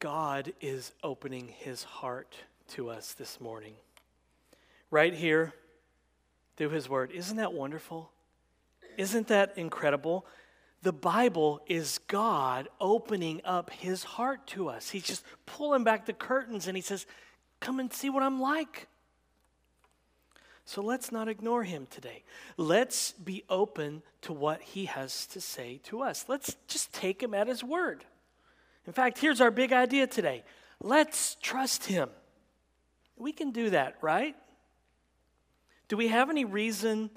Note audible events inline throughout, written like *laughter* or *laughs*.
God is opening his heart to us this morning. Right here, through his word. Isn't that wonderful? Isn't that incredible? The Bible is God opening up his heart to us. He's just pulling back the curtains and he says, Come and see what I'm like. So let's not ignore him today. Let's be open to what he has to say to us. Let's just take him at his word. In fact, here's our big idea today let's trust him. We can do that, right? Do we have any reason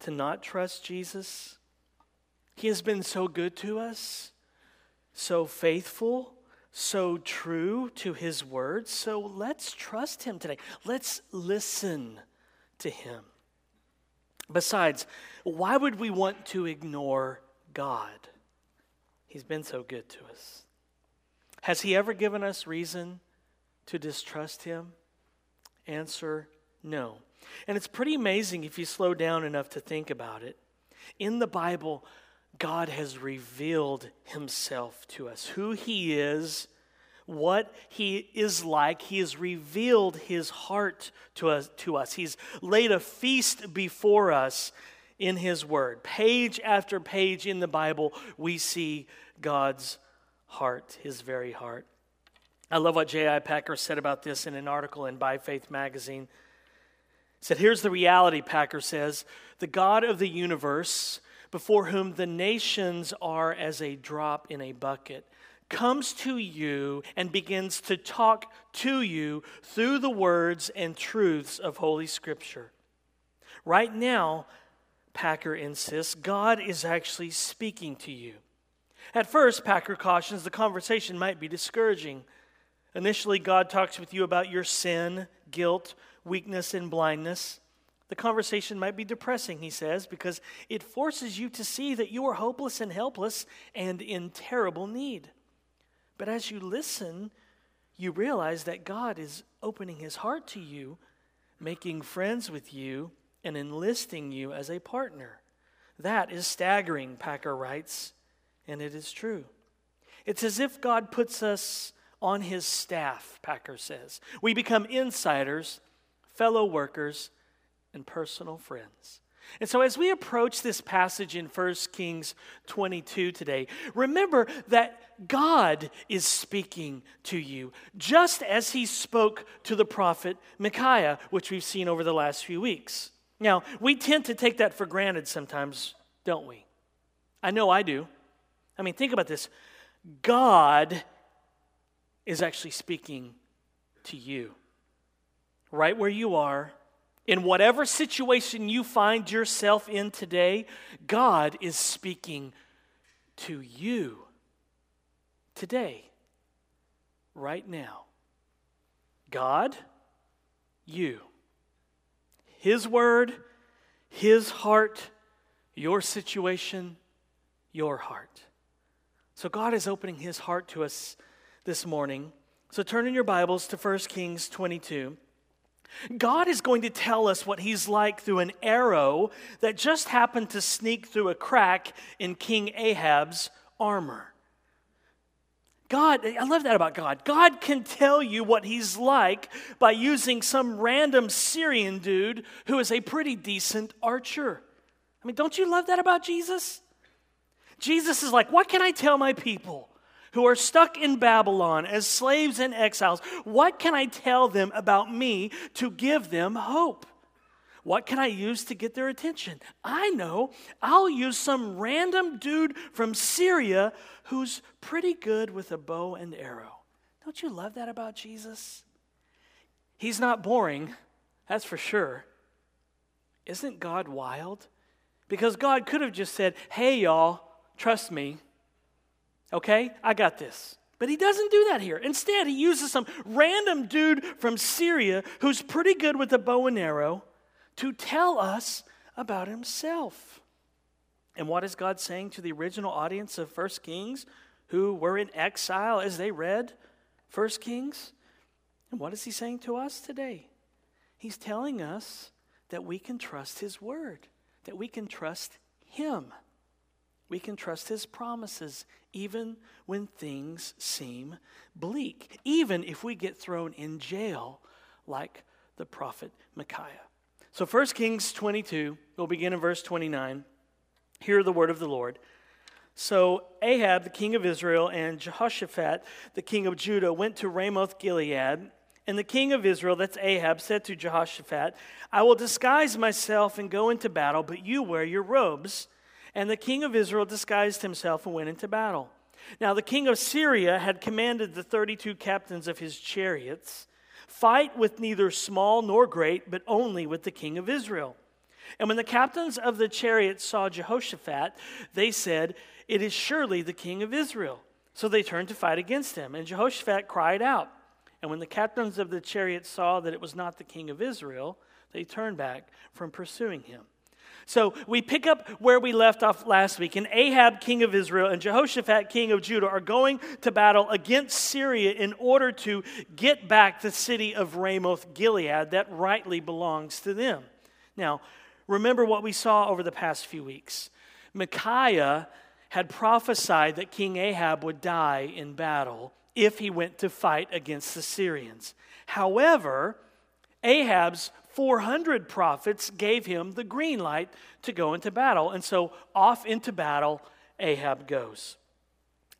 to not trust Jesus? He has been so good to us, so faithful, so true to his words. So let's trust him today. Let's listen to him. Besides, why would we want to ignore God? He's been so good to us. Has he ever given us reason to distrust him? Answer no. And it's pretty amazing if you slow down enough to think about it. In the Bible, God has revealed himself to us, who he is, what he is like. He has revealed his heart to us, to us. He's laid a feast before us in his word. Page after page in the Bible, we see God's heart, his very heart. I love what J.I. Packer said about this in an article in By Faith magazine said, Here's the reality, Packer says the God of the universe, before whom the nations are as a drop in a bucket, comes to you and begins to talk to you through the words and truths of Holy Scripture. Right now, Packer insists, God is actually speaking to you. At first, Packer cautions the conversation might be discouraging. Initially, God talks with you about your sin, guilt, weakness, and blindness. The conversation might be depressing, he says, because it forces you to see that you are hopeless and helpless and in terrible need. But as you listen, you realize that God is opening his heart to you, making friends with you, and enlisting you as a partner. That is staggering, Packer writes, and it is true. It's as if God puts us on his staff, Packer says. We become insiders fellow workers, and personal friends. And so, as we approach this passage in 1 Kings 22 today, remember that God is speaking to you, just as he spoke to the prophet Micaiah, which we've seen over the last few weeks. Now, we tend to take that for granted sometimes, don't we? I know I do. I mean, think about this God is actually speaking to you right where you are, in whatever situation you find yourself in today, God is speaking to you today, right now. God, you. His word, His heart, your situation, your heart. So God is opening His heart to us this morning. So turn in your Bibles to 1 Kings 22. God is going to tell us what he's like through an arrow that just happened to sneak through a crack in King Ahab's armor. God, I love that about God. God can tell you what he's like by using some random Syrian dude who is a pretty decent archer. I mean, don't you love that about Jesus? Jesus is like, what can I tell my people? who are stuck in Babylon as slaves and exiles, what can I tell them about me to give them hope? What can I use to get their attention? I know I'll use some random dude from Syria who's pretty good with a bow and arrow. Don't you love that about Jesus? He's not boring, that's for sure. Isn't God wild? Because God could have just said, hey, y'all, trust me, Okay? I got this. But he doesn't do that here. Instead, he uses some random dude from Syria who's pretty good with a bow and arrow to tell us about himself. And what is God saying to the original audience of First Kings who were in exile as they read First Kings? And what is he saying to us today? He's telling us that we can trust his word, that we can trust him. We can trust his promises even when things seem bleak, even if we get thrown in jail like the prophet Micaiah. So 1 Kings 22, we'll begin in verse 29. Hear the word of the Lord. So Ahab, the king of Israel, and Jehoshaphat, the king of Judah, went to Ramoth Gilead. And the king of Israel, that's Ahab, said to Jehoshaphat, I will disguise myself and go into battle, but you wear your robes. And the king of Israel disguised himself and went into battle. Now, the king of Syria had commanded the 32 captains of his chariots fight with neither small nor great, but only with the king of Israel. And when the captains of the chariots saw Jehoshaphat, they said, It is surely the king of Israel. So they turned to fight against him. And Jehoshaphat cried out. And when the captains of the chariots saw that it was not the king of Israel, they turned back from pursuing him. So we pick up where we left off last week. And Ahab, king of Israel, and Jehoshaphat, king of Judah, are going to battle against Syria in order to get back the city of Ramoth Gilead that rightly belongs to them. Now, remember what we saw over the past few weeks. Micaiah had prophesied that King Ahab would die in battle if he went to fight against the Syrians. However, Ahab's 400 prophets gave him the green light to go into battle. And so off into battle Ahab goes.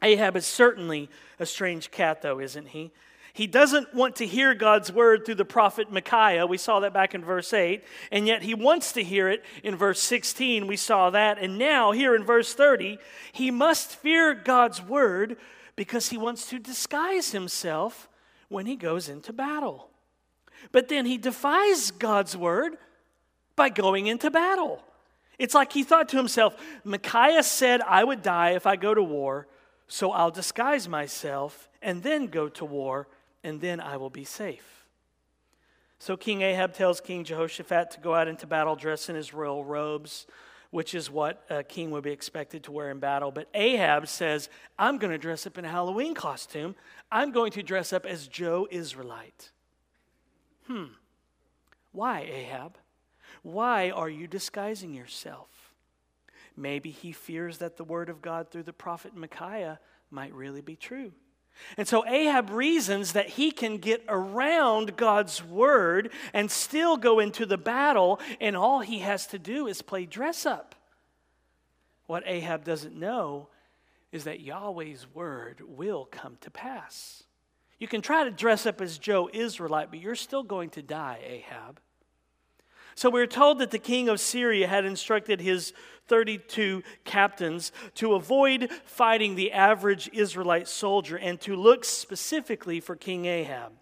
Ahab is certainly a strange cat, though, isn't he? He doesn't want to hear God's word through the prophet Micaiah. We saw that back in verse 8. And yet he wants to hear it in verse 16. We saw that. And now, here in verse 30, he must fear God's word because he wants to disguise himself when he goes into battle. But then he defies God's word by going into battle. It's like he thought to himself, Micaiah said I would die if I go to war, so I'll disguise myself and then go to war, and then I will be safe. So King Ahab tells King Jehoshaphat to go out into battle dressed in his royal robes, which is what a king would be expected to wear in battle. But Ahab says, I'm going to dress up in a Halloween costume. I'm going to dress up as Joe Israelite. Hmm. Why, Ahab? Why are you disguising yourself? Maybe he fears that the word of God through the prophet Micaiah might really be true. And so Ahab reasons that he can get around God's word and still go into the battle, and all he has to do is play dress up. What Ahab doesn't know is that Yahweh's word will come to pass. You can try to dress up as Joe Israelite, but you're still going to die, Ahab. So we're told that the king of Syria had instructed his 32 captains to avoid fighting the average Israelite soldier and to look specifically for King Ahab.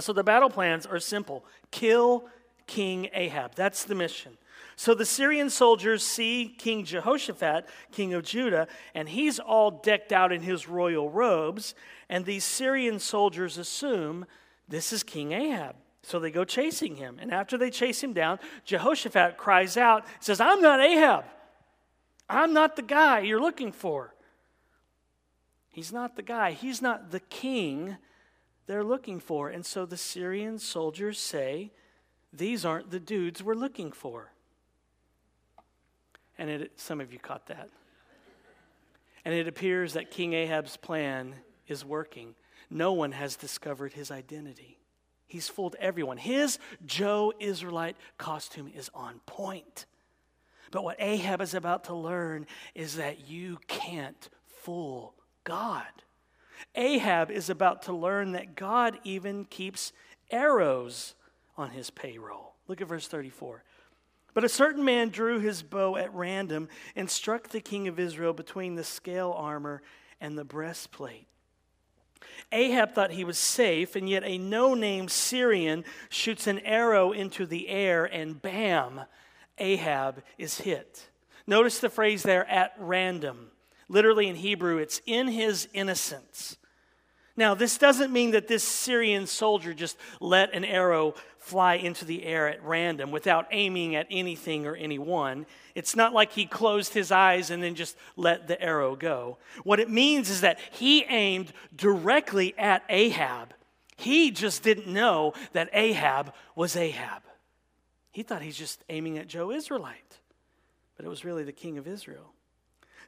so the battle plans are simple kill King Ahab. That's the mission. So the Syrian soldiers see King Jehoshaphat, king of Judah, and he's all decked out in his royal robes. And these Syrian soldiers assume this is King Ahab. So they go chasing him. And after they chase him down, Jehoshaphat cries out, says, I'm not Ahab. I'm not the guy you're looking for. He's not the guy. He's not the king they're looking for. And so the Syrian soldiers say, These aren't the dudes we're looking for. And it, some of you caught that. And it appears that King Ahab's plan is working. No one has discovered his identity. He's fooled everyone. His Joe Israelite costume is on point. But what Ahab is about to learn is that you can't fool God. Ahab is about to learn that God even keeps arrows on his payroll. Look at verse 34. But a certain man drew his bow at random and struck the king of Israel between the scale armor and the breastplate. Ahab thought he was safe, and yet a no name Syrian shoots an arrow into the air, and bam, Ahab is hit. Notice the phrase there, at random. Literally in Hebrew, it's in his innocence. Now, this doesn't mean that this Syrian soldier just let an arrow fly into the air at random without aiming at anything or anyone. It's not like he closed his eyes and then just let the arrow go. What it means is that he aimed directly at Ahab. He just didn't know that Ahab was Ahab. He thought he's just aiming at Joe Israelite, but it was really the king of Israel.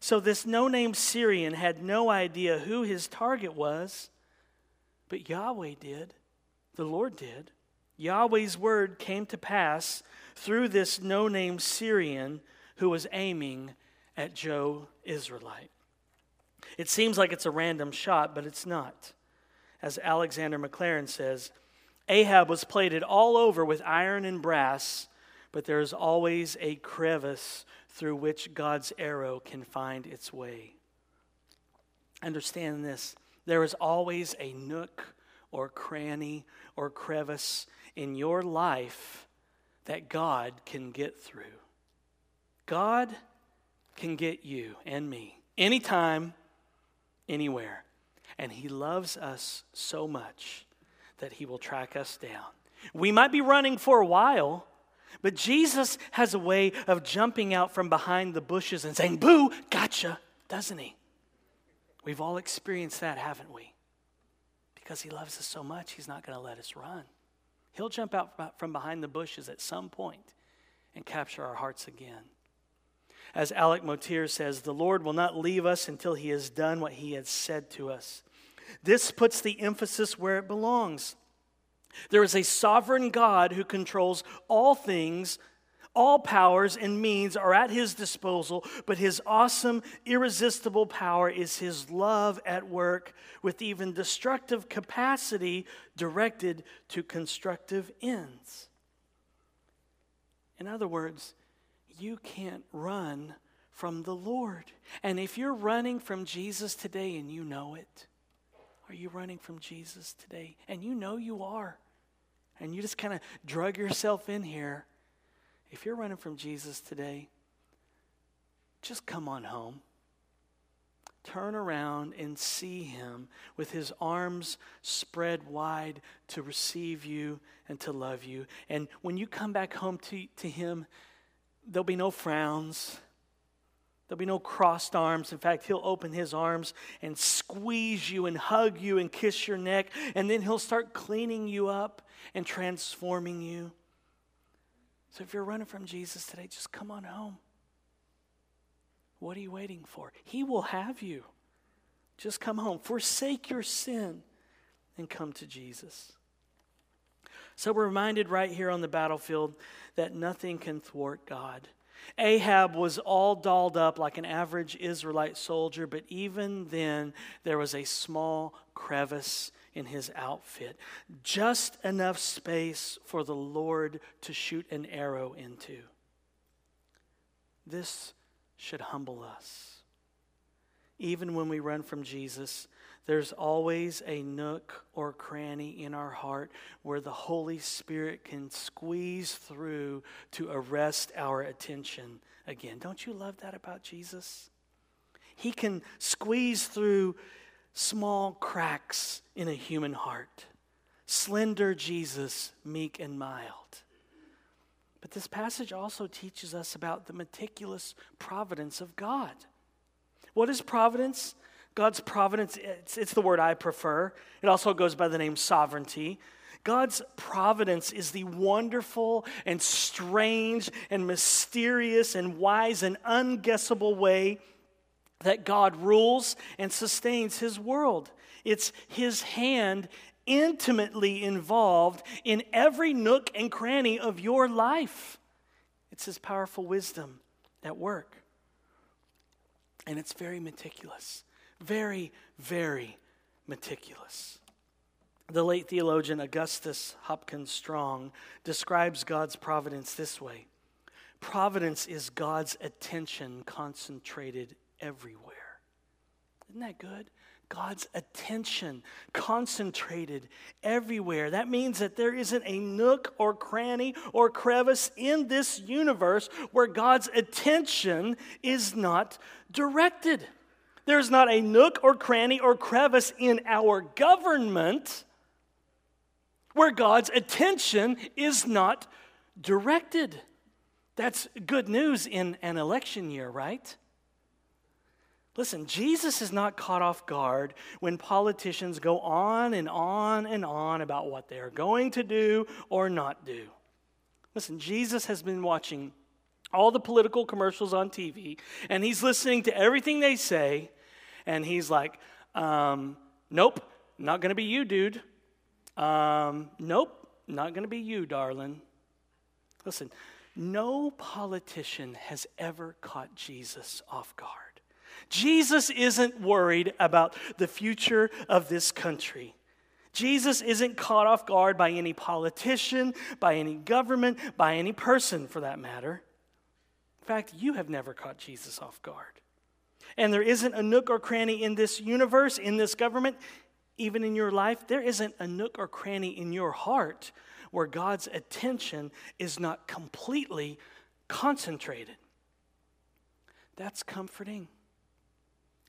So this no name Syrian had no idea who his target was, but Yahweh did. The Lord did. Yahweh's word came to pass through this no name Syrian who was aiming at Joe Israelite. It seems like it's a random shot, but it's not. As Alexander Maclaren says, Ahab was plated all over with iron and brass, but there is always a crevice through which God's arrow can find its way. Understand this there is always a nook or cranny or crevice in your life that God can get through. God can get you and me anytime, anywhere. And He loves us so much that He will track us down. We might be running for a while, but Jesus has a way of jumping out from behind the bushes and saying, Boo, gotcha, doesn't He? We've all experienced that, haven't we? Because He loves us so much, He's not going to let us run. He'll jump out from behind the bushes at some point and capture our hearts again. As Alec Motyer says, the Lord will not leave us until he has done what he has said to us. This puts the emphasis where it belongs. There is a sovereign God who controls all things. All powers and means are at his disposal, but his awesome, irresistible power is his love at work with even destructive capacity directed to constructive ends. In other words, you can't run from the Lord. And if you're running from Jesus today and you know it, are you running from Jesus today? And you know you are. And you just kind of drug yourself in here. If you're running from Jesus today, just come on home. Turn around and see him with his arms spread wide to receive you and to love you. And when you come back home to, to him, there'll be no frowns. There'll be no crossed arms. In fact, he'll open his arms and squeeze you and hug you and kiss your neck, and then he'll start cleaning you up and transforming you. So if you're running from Jesus today, just come on home. What are you waiting for? He will have you. Just come home. Forsake your sin and come to Jesus. So we're reminded right here on the battlefield that nothing can thwart God. Ahab was all dolled up like an average Israelite soldier, but even then there was a small crevice in his outfit, just enough space for the Lord to shoot an arrow into. This should humble us. Even when we run from Jesus, there's always a nook or cranny in our heart where the Holy Spirit can squeeze through to arrest our attention again. Don't you love that about Jesus? He can squeeze through small cracks in a human heart. Slender Jesus, meek and mild. But this passage also teaches us about the meticulous providence of God. What is providence? God's providence, it's, it's, the word I prefer. It also goes by the name sovereignty. God's providence is the wonderful and strange and mysterious and wise and unguessable way that God rules and sustains his world. It's his hand intimately involved in every nook and cranny of your life. It's his powerful wisdom at work. And it's very meticulous. Very, very meticulous. The late theologian Augustus Hopkins Strong describes God's providence this way Providence is God's attention concentrated everywhere. Isn't that good? God's attention concentrated everywhere. That means that there isn't a nook or cranny or crevice in this universe where God's attention is not directed. There's not a nook or cranny or crevice in our government where God's attention is not directed. That's good news in an election year, right? Listen, Jesus is not caught off guard when politicians go on and on and on about what they are going to do or not do. Listen, Jesus has been watching all the political commercials on TV, and he's listening to everything they say, and he's like, um, Nope, not going to be you, dude. Um, nope, not going to be you, darling. Listen, no politician has ever caught Jesus off guard. Jesus isn't worried about the future of this country. Jesus isn't caught off guard by any politician, by any government, by any person for that matter. In fact, you have never caught Jesus off guard. And there isn't a nook or cranny in this universe, in this government, even in your life, there isn't a nook or cranny in your heart where God's attention is not completely concentrated. That's comforting.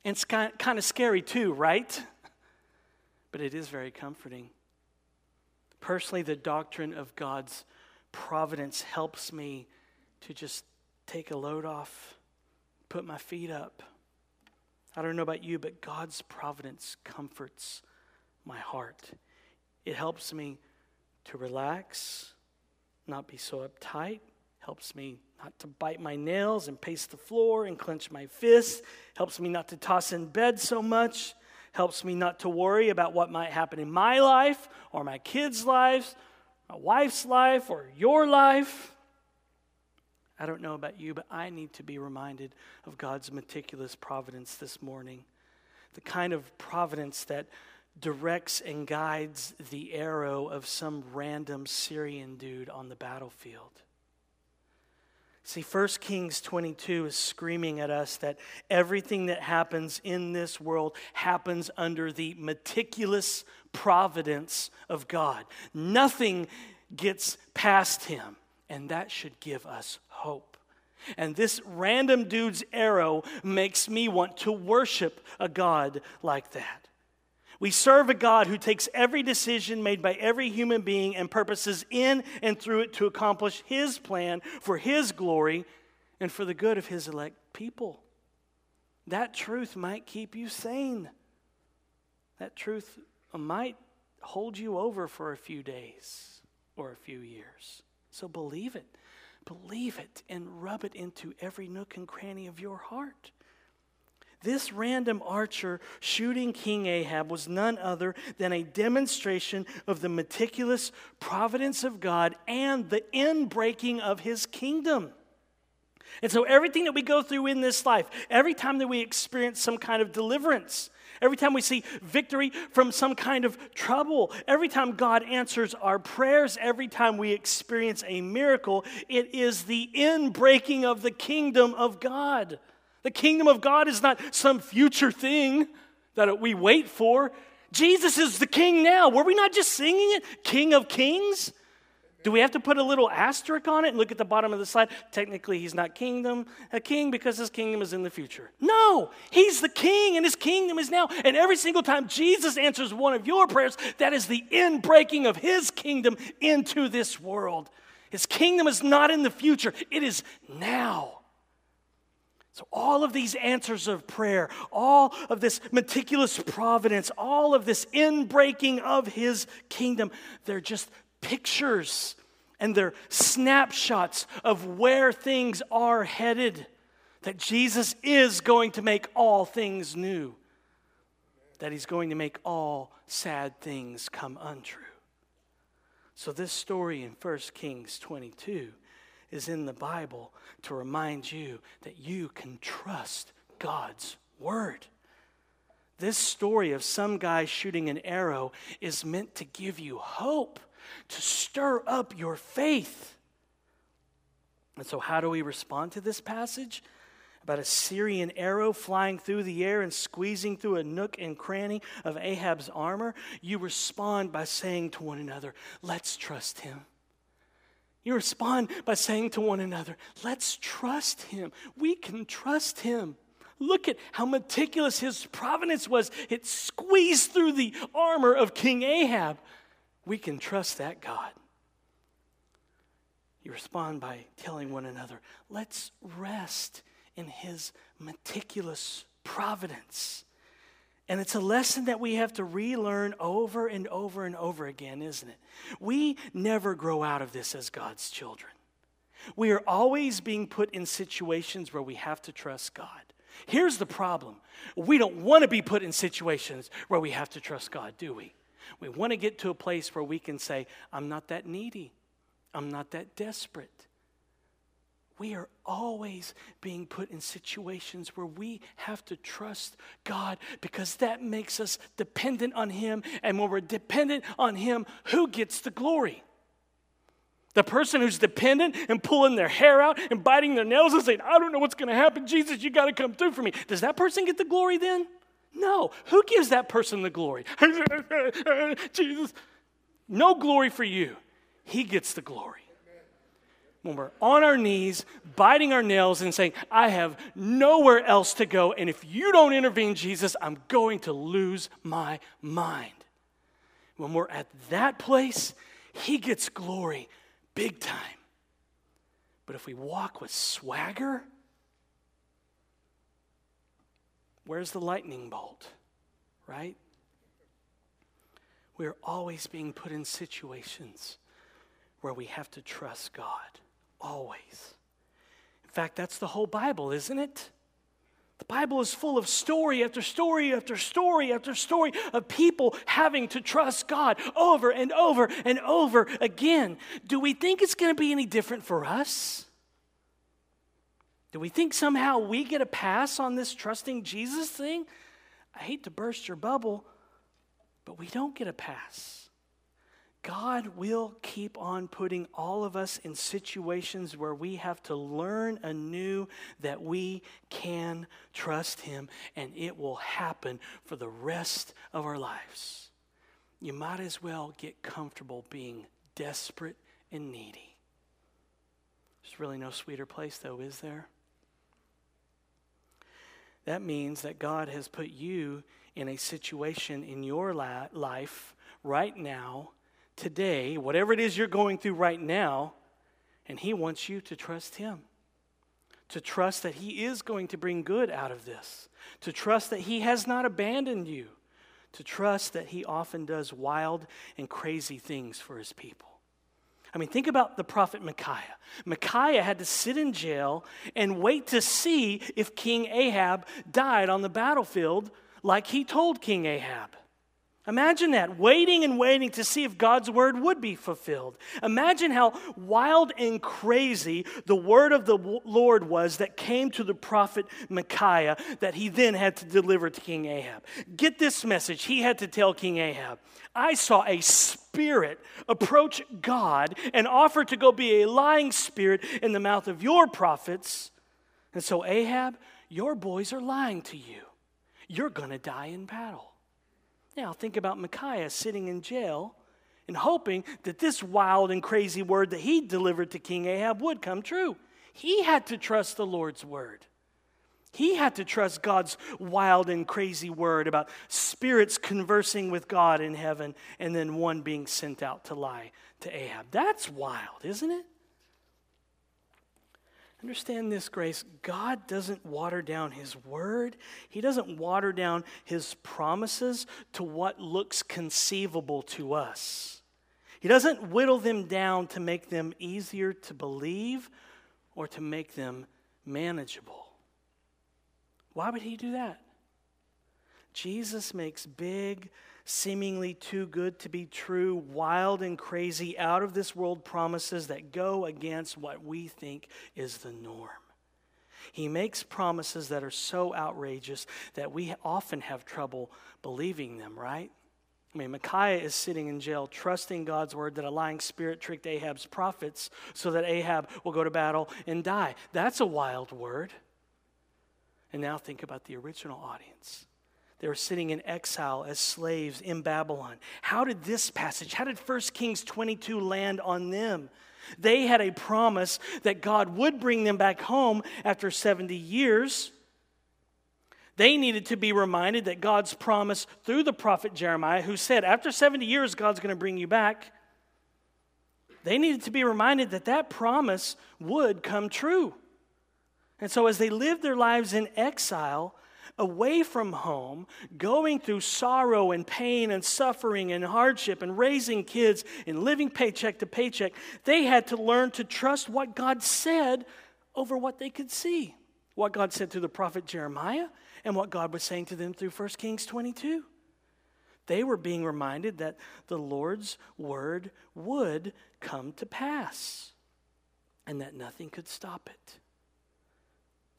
And it's kind of scary too, right? But it is very comforting. Personally, the doctrine of God's providence helps me to just take a load off, put my feet up. I don't know about you, but God's providence comforts my heart. It helps me to relax, not be so uptight, helps me not to bite my nails and pace the floor and clench my fists, helps me not to toss in bed so much, helps me not to worry about what might happen in my life or my kids' lives, my wife's life or your life. I don't know about you, but I need to be reminded of God's meticulous providence this morning. The kind of providence that directs and guides the arrow of some random Syrian dude on the battlefield. See, 1 Kings 22 is screaming at us that everything that happens in this world happens under the meticulous providence of God. Nothing gets past him, and that should give us hope. And this random dude's arrow makes me want to worship a God like that. We serve a God who takes every decision made by every human being and purposes in and through it to accomplish His plan for His glory and for the good of His elect people. That truth might keep you sane. That truth might hold you over for a few days or a few years. So believe it. Believe it and rub it into every nook and cranny of your heart. This random archer shooting King Ahab was none other than a demonstration of the meticulous providence of God and the inbreaking of his kingdom. And so, everything that we go through in this life, every time that we experience some kind of deliverance, every time we see victory from some kind of trouble, every time God answers our prayers, every time we experience a miracle, it is the inbreaking of the kingdom of God. The kingdom of God is not some future thing that we wait for. Jesus is the king now. Were we not just singing it? King of kings? Do we have to put a little asterisk on it and look at the bottom of the slide? Technically, he's not kingdom, a king because his kingdom is in the future. No, he's the king and his kingdom is now. And every single time Jesus answers one of your prayers, that is the inbreaking of his kingdom into this world. His kingdom is not in the future, it is now. So, all of these answers of prayer, all of this meticulous providence, all of this inbreaking of his kingdom, they're just pictures and they're snapshots of where things are headed. That Jesus is going to make all things new, that he's going to make all sad things come untrue. So, this story in 1 Kings 22 is in the Bible to remind you that you can trust God's word. This story of some guy shooting an arrow is meant to give you hope, to stir up your faith. And so, how do we respond to this passage? About a Syrian arrow flying through the air and squeezing through a nook and cranny of Ahab's armor, you respond by saying to one another, Let's trust him. You respond by saying to one another, Let's trust him. We can trust him. Look at how meticulous his providence was. It squeezed through the armor of King Ahab. We can trust that God. You respond by telling one another, Let's rest in his meticulous providence. And it's a lesson that we have to relearn over and over and over again, isn't it? We never grow out of this as God's children. We are always being put in situations where we have to trust God. Here's the problem we don't want to be put in situations where we have to trust God, do we? We want to get to a place where we can say, I'm not that needy, I'm not that desperate. We are always being put in situations where we have to trust God because that makes us dependent on Him. And when we're dependent on Him, who gets the glory? The person who's dependent and pulling their hair out and biting their nails and saying, I don't know what's going to happen. Jesus, you got to come through for me. Does that person get the glory then? No. Who gives that person the glory? *laughs* Jesus. No glory for you. He gets the glory. When we're on our knees, biting our nails, and saying, I have nowhere else to go, and if you don't intervene, Jesus, I'm going to lose my mind. When we're at that place, He gets glory big time. But if we walk with swagger, where's the lightning bolt? Right? We're always being put in situations where we have to trust God. Always. In fact, that's the whole Bible, isn't it? The Bible is full of story after story after story after story of people having to trust God over and over and over again. Do we think it's going to be any different for us? Do we think somehow we get a pass on this trusting Jesus thing? I hate to burst your bubble, but we don't get a pass. God will keep on putting all of us in situations where we have to learn anew that we can trust Him, and it will happen for the rest of our lives. You might as well get comfortable being desperate and needy. There's really no sweeter place, though, is there? That means that God has put you in a situation in your life right now today, whatever it is you're going through right now, and He wants you to trust Him. To trust that He is going to bring good out of this. To trust that He has not abandoned you. To trust that He often does wild and crazy things for His people. I mean, think about the prophet Micaiah. Micaiah had to sit in jail and wait to see if King Ahab died on the battlefield like he told King Ahab. Imagine that, waiting and waiting to see if God's word would be fulfilled. Imagine how wild and crazy the word of the Lord was that came to the prophet Micaiah that he then had to deliver to King Ahab. Get this message he had to tell King Ahab I saw a spirit approach God and offer to go be a lying spirit in the mouth of your prophets. And so, Ahab, your boys are lying to you. You're going to die in battle. Now, think about Micaiah sitting in jail and hoping that this wild and crazy word that he delivered to King Ahab would come true. He had to trust the Lord's word. He had to trust God's wild and crazy word about spirits conversing with God in heaven and then one being sent out to lie to Ahab. That's wild, isn't it? Understand this, Grace. God doesn't water down His word, He doesn't water down His promises to what looks conceivable to us. He doesn't whittle them down to make them easier to believe or to make them manageable. Why would He do that? Jesus makes big, seemingly too good to be true, wild and crazy, out of this world promises that go against what we think is the norm. He makes promises that are so outrageous that we often have trouble believing them, right? I mean, Micaiah is sitting in jail, trusting God's word that a lying spirit tricked Ahab's prophets so that Ahab will go to battle and die. That's a wild word. And now think about the original audience. They were sitting in exile as slaves in Babylon. How did this passage, how did 1 Kings 22 land on them? They had a promise that God would bring them back home after 70 years. They needed to be reminded that God's promise through the prophet Jeremiah, who said, After 70 years, God's going to bring you back. They needed to be reminded that that promise would come true. And so, as they lived their lives in exile, away from home, going through sorrow and pain and suffering and hardship and raising kids and living paycheck to paycheck, they had to learn to trust what God said over what they could see. What God said through the prophet Jeremiah and what God was saying to them through 1 Kings 22. They were being reminded that the Lord's word would come to pass and that nothing could stop it.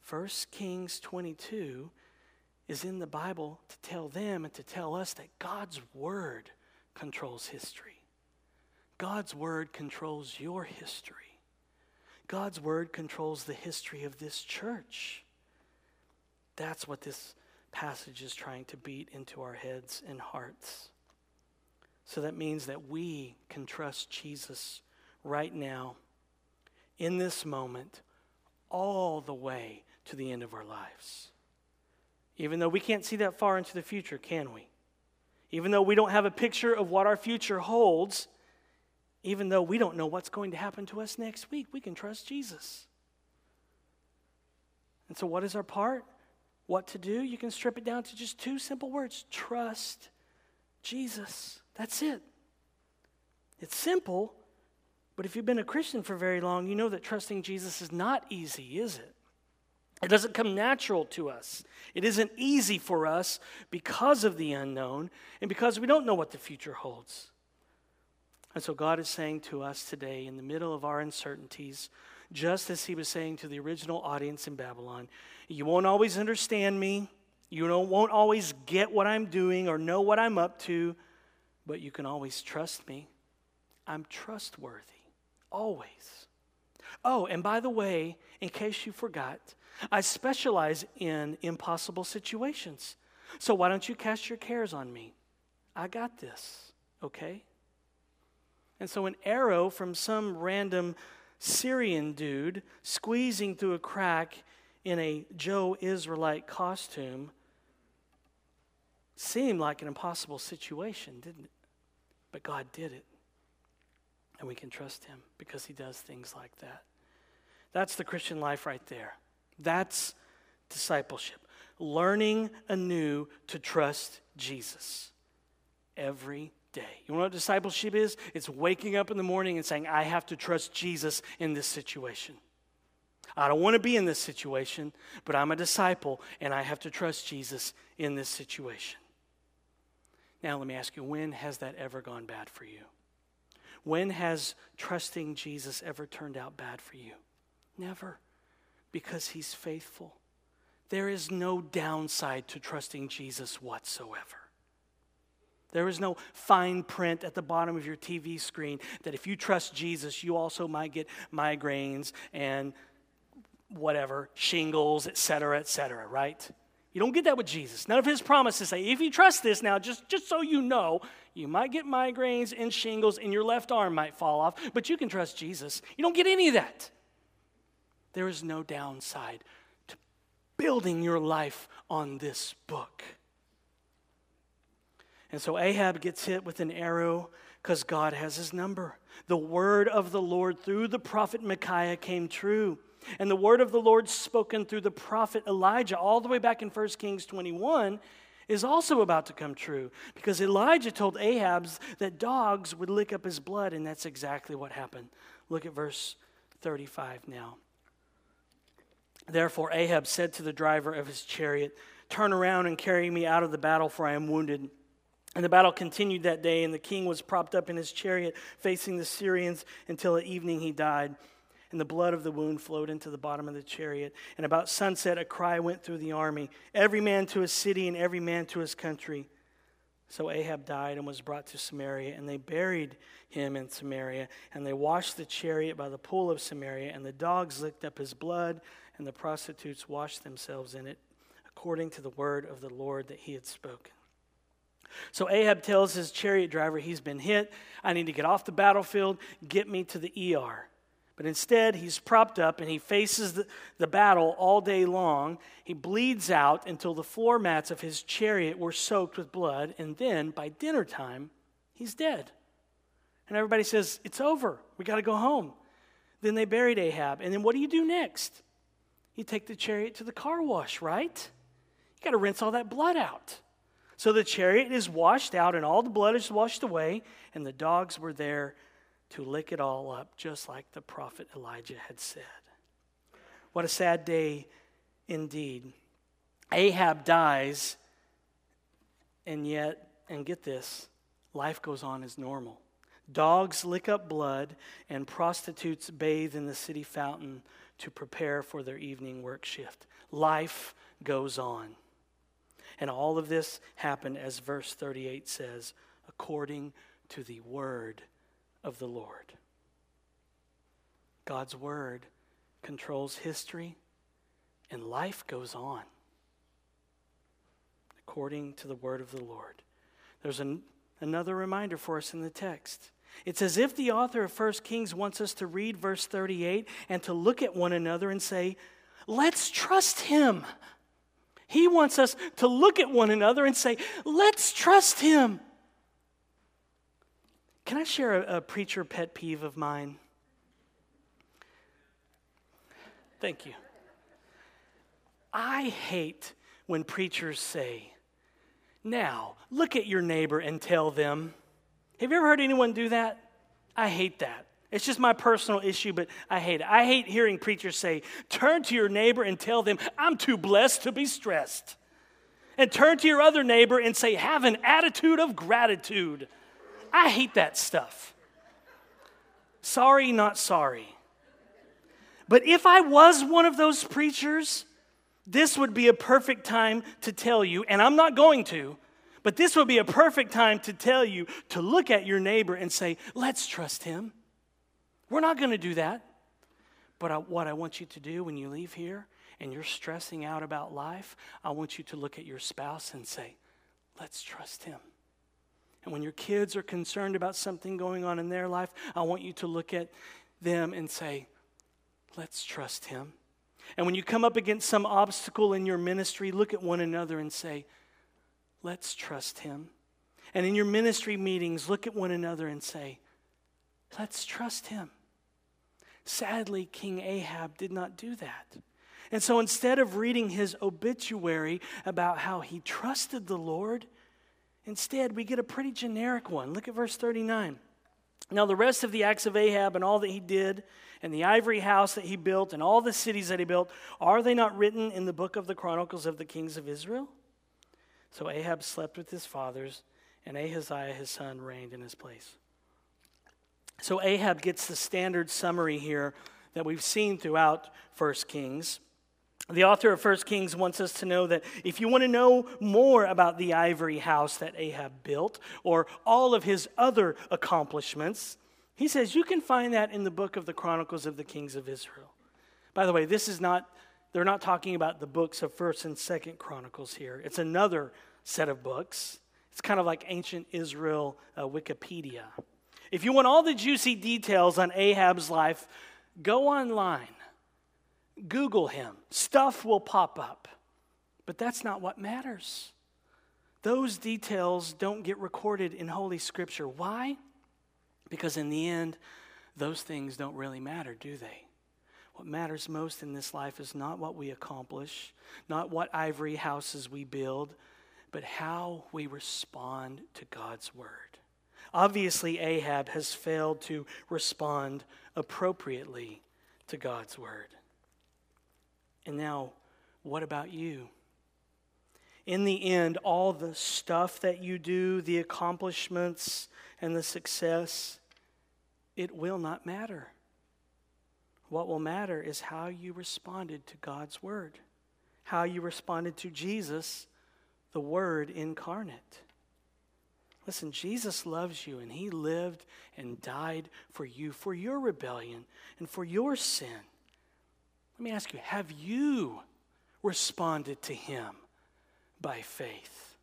1 Kings 22 is in the Bible to tell them and to tell us that God's Word controls history. God's Word controls your history. God's Word controls the history of this church. That's what this passage is trying to beat into our heads and hearts. So that means that we can trust Jesus right now, in this moment, all the way to the end of our lives. Even though we can't see that far into the future, can we? Even though we don't have a picture of what our future holds, even though we don't know what's going to happen to us next week, we can trust Jesus. And so, what is our part? What to do? You can strip it down to just two simple words trust Jesus. That's it. It's simple, but if you've been a Christian for very long, you know that trusting Jesus is not easy, is it? It doesn't come natural to us. It isn't easy for us because of the unknown and because we don't know what the future holds. And so God is saying to us today, in the middle of our uncertainties, just as He was saying to the original audience in Babylon, you won't always understand me. You won't always get what I'm doing or know what I'm up to, but you can always trust me. I'm trustworthy, always. Oh, and by the way, in case you forgot, I specialize in impossible situations. So why don't you cast your cares on me? I got this, okay? And so an arrow from some random Syrian dude squeezing through a crack in a Joe Israelite costume seemed like an impossible situation, didn't it? But God did it. And we can trust Him because He does things like that. That's the Christian life right there. That's discipleship. Learning anew to trust Jesus every day. You know what discipleship is? It's waking up in the morning and saying, I have to trust Jesus in this situation. I don't want to be in this situation, but I'm a disciple and I have to trust Jesus in this situation. Now, let me ask you when has that ever gone bad for you? When has trusting Jesus ever turned out bad for you? Never because he's faithful. There is no downside to trusting Jesus whatsoever. There is no fine print at the bottom of your TV screen that if you trust Jesus, you also might get migraines and whatever, shingles, et cetera, et cetera, right? You don't get that with Jesus. None of his promises say, if you trust this now, just, just so you know, you might get migraines and shingles and your left arm might fall off, but you can trust Jesus. You don't get any of that. There is no downside to building your life on this book. And so Ahab gets hit with an arrow because God has his number. The word of the Lord through the prophet Micaiah came true. And the word of the Lord spoken through the prophet Elijah, all the way back in 1 Kings 21, is also about to come true. Because Elijah told Ahab's that dogs would lick up his blood, and that's exactly what happened. Look at verse 35 now. Therefore, Ahab said to the driver of his chariot, Turn around and carry me out of the battle, for I am wounded. And the battle continued that day, and the king was propped up in his chariot, facing the Syrians, until at evening he died. And the blood of the wound flowed into the bottom of the chariot. And about sunset, a cry went through the army every man to his city, and every man to his country. So Ahab died and was brought to Samaria, and they buried him in Samaria. And they washed the chariot by the pool of Samaria, and the dogs licked up his blood and the prostitutes washed themselves in it, according to the word of the Lord that he had spoken. So Ahab tells his chariot driver he's been hit. I need to get off the battlefield, get me to the ER. But instead, he's propped up and he faces the, the battle all day long. He bleeds out until the floor mats of his chariot were soaked with blood. And then, by dinner time, he's dead. And everybody says, It's over. We got to go home. Then they buried Ahab. And then what do you do next? You take the chariot to the car wash, right? You got to rinse all that blood out. So the chariot is washed out, and all the blood is washed away, and the dogs were there to lick it all up, just like the prophet Elijah had said. What a sad day indeed. Ahab dies, and yet, and get this, life goes on as normal. Dogs lick up blood, and prostitutes bathe in the city fountain to prepare for their evening work shift. Life goes on. And all of this happened, as verse 38 says, according to the word of the Lord. God's word controls history, and life goes on according to the word of the Lord. There's an, another reminder for us in the text. It's as if the author of 1 Kings wants us to read verse 38 and to look at one another and say, Let's trust him. He wants us to look at one another and say, let's trust him. Can I share a, a preacher pet peeve of mine? Thank you. I hate when preachers say, now look at your neighbor and tell them. Have you ever heard anyone do that? I hate that. It's just my personal issue, but I hate it. I hate hearing preachers say, turn to your neighbor and tell them, I'm too blessed to be stressed. And turn to your other neighbor and say, have an attitude of gratitude. I hate that stuff. Sorry, not sorry. But if I was one of those preachers, this would be a perfect time to tell you, and I'm not going to, but this would be a perfect time to tell you to look at your neighbor and say, let's trust him. We're not going to do that. But I, what I want you to do when you leave here and you're stressing out about life, I want you to look at your spouse and say, let's trust him. And when your kids are concerned about something going on in their life, I want you to look at them and say, let's trust him. And when you come up against some obstacle in your ministry, look at one another and say, let's trust him. And in your ministry meetings, look at one another and say, let's trust him. Sadly, King Ahab did not do that. And so instead of reading his obituary about how he trusted the Lord, instead we get a pretty generic one. Look at verse 39. Now, the rest of the acts of Ahab and all that he did, and the ivory house that he built, and all the cities that he built, are they not written in the book of the Chronicles of the kings of Israel? So Ahab slept with his fathers, and Ahaziah his son reigned in his place. So Ahab gets the standard summary here that we've seen throughout 1 Kings. The author of 1 Kings wants us to know that if you want to know more about the ivory house that Ahab built or all of his other accomplishments, he says you can find that in the book of the Chronicles of the Kings of Israel. By the way, this is not, they're not talking about the books of 1st and 2nd Chronicles here. It's another set of books. It's kind of like ancient Israel uh, Wikipedia. If you want all the juicy details on Ahab's life, go online, Google him. Stuff will pop up. But that's not what matters. Those details don't get recorded in Holy Scripture. Why? Because in the end, those things don't really matter, do they? What matters most in this life is not what we accomplish, not what ivory houses we build, but how we respond to God's word. Obviously, Ahab has failed to respond appropriately to God's word. And now, what about you? In the end, all the stuff that you do, the accomplishments and the success, it will not matter. What will matter is how you responded to God's word, how you responded to Jesus, the Word incarnate. Listen, Jesus loves you, and He lived and died for you, for your rebellion, and for your sin. Let me ask you have you responded to Him by faith?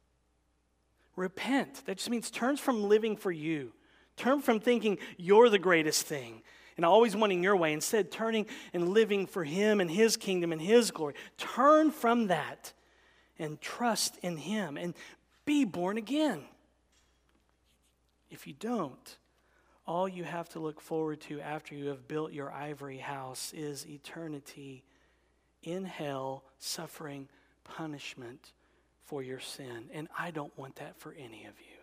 Repent. That just means turn from living for you, turn from thinking you're the greatest thing and always wanting your way, instead, turning and living for Him and His kingdom and His glory. Turn from that and trust in Him and be born again. If you don't, all you have to look forward to after you have built your ivory house is eternity in hell, suffering punishment for your sin, and I don't want that for any of you.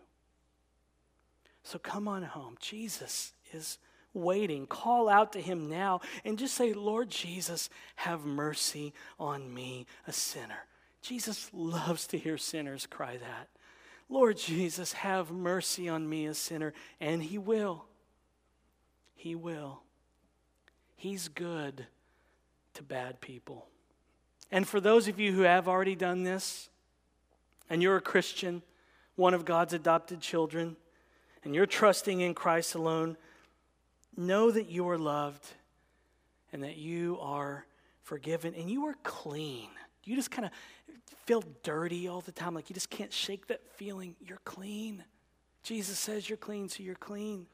So come on home. Jesus is waiting. Call out to him now and just say, Lord Jesus, have mercy on me, a sinner. Jesus loves to hear sinners cry that. Lord Jesus, have mercy on me, a sinner. And he will. He will. He's good to bad people. And for those of you who have already done this, and you're a Christian, one of God's adopted children, and you're trusting in Christ alone, know that you are loved and that you are forgiven and you are clean. You just kind of feel dirty all the time, like you just can't shake that feeling. You're clean. Jesus says you're clean, so you're clean.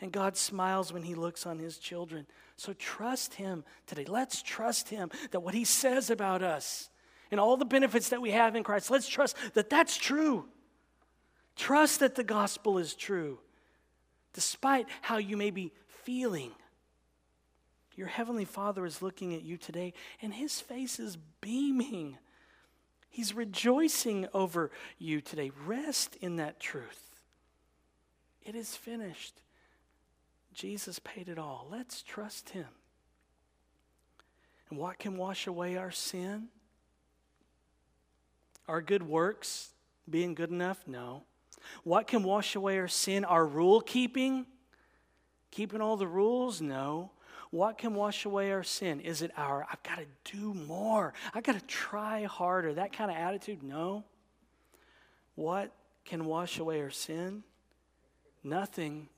And God smiles when He looks on His children. So trust Him today. Let's trust Him that what He says about us and all the benefits that we have in Christ, let's trust that that's true. Trust that the gospel is true, despite how you may be feeling. Your Heavenly Father is looking at you today, and His face is beaming. He's rejoicing over you today. Rest in that truth. It is finished. Jesus paid it all. Let's trust Him. And what can wash away our sin? Our good works being good enough? No. What can wash away our sin? Our rule keeping? Keeping all the rules? No. What can wash away our sin? Is it our, I've got to do more, I've got to try harder, that kind of attitude? No. What can wash away our sin? Nothing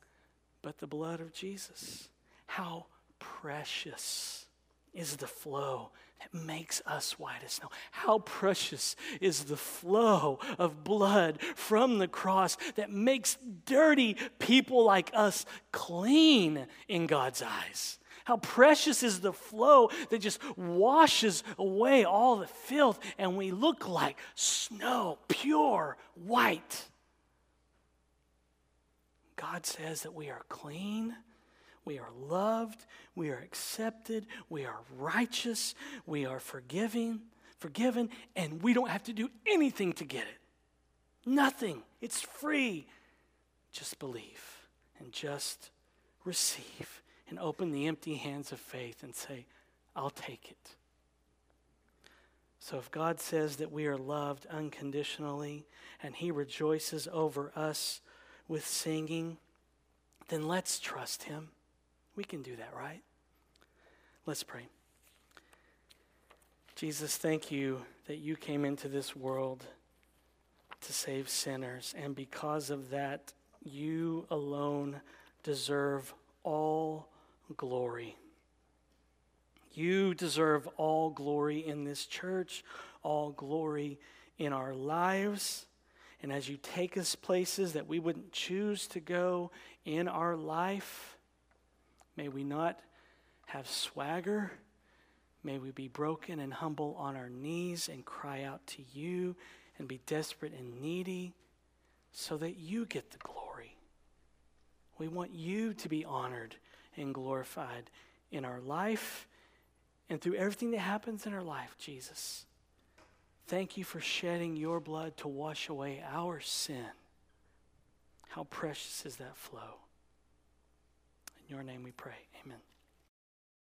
but the blood of Jesus. How precious is the flow that makes us white as snow. How precious is the flow of blood from the cross that makes dirty people like us clean in God's eyes. How precious is the flow that just washes away all the filth and we look like snow, pure white. God says that we are clean we are loved, we are accepted, we are righteous, we are forgiving, forgiven, and we don't have to do anything to get it. Nothing. It's free. Just believe and just receive and open the empty hands of faith and say, I'll take it. So if God says that we are loved unconditionally and He rejoices over us with singing, then let's trust Him. We can do that, right? Let's pray. Jesus, thank you that you came into this world to save sinners, and because of that, you alone deserve all glory. You deserve all glory in this church, all glory in our lives. And as you take us places that we wouldn't choose to go in our life, May we not have swagger. May we be broken and humble on our knees and cry out to you and be desperate and needy so that you get the glory. We want you to be honored and glorified in our life and through everything that happens in our life, Jesus. Thank you for shedding your blood to wash away our sin. How precious is that flow? In your name we pray. Amen.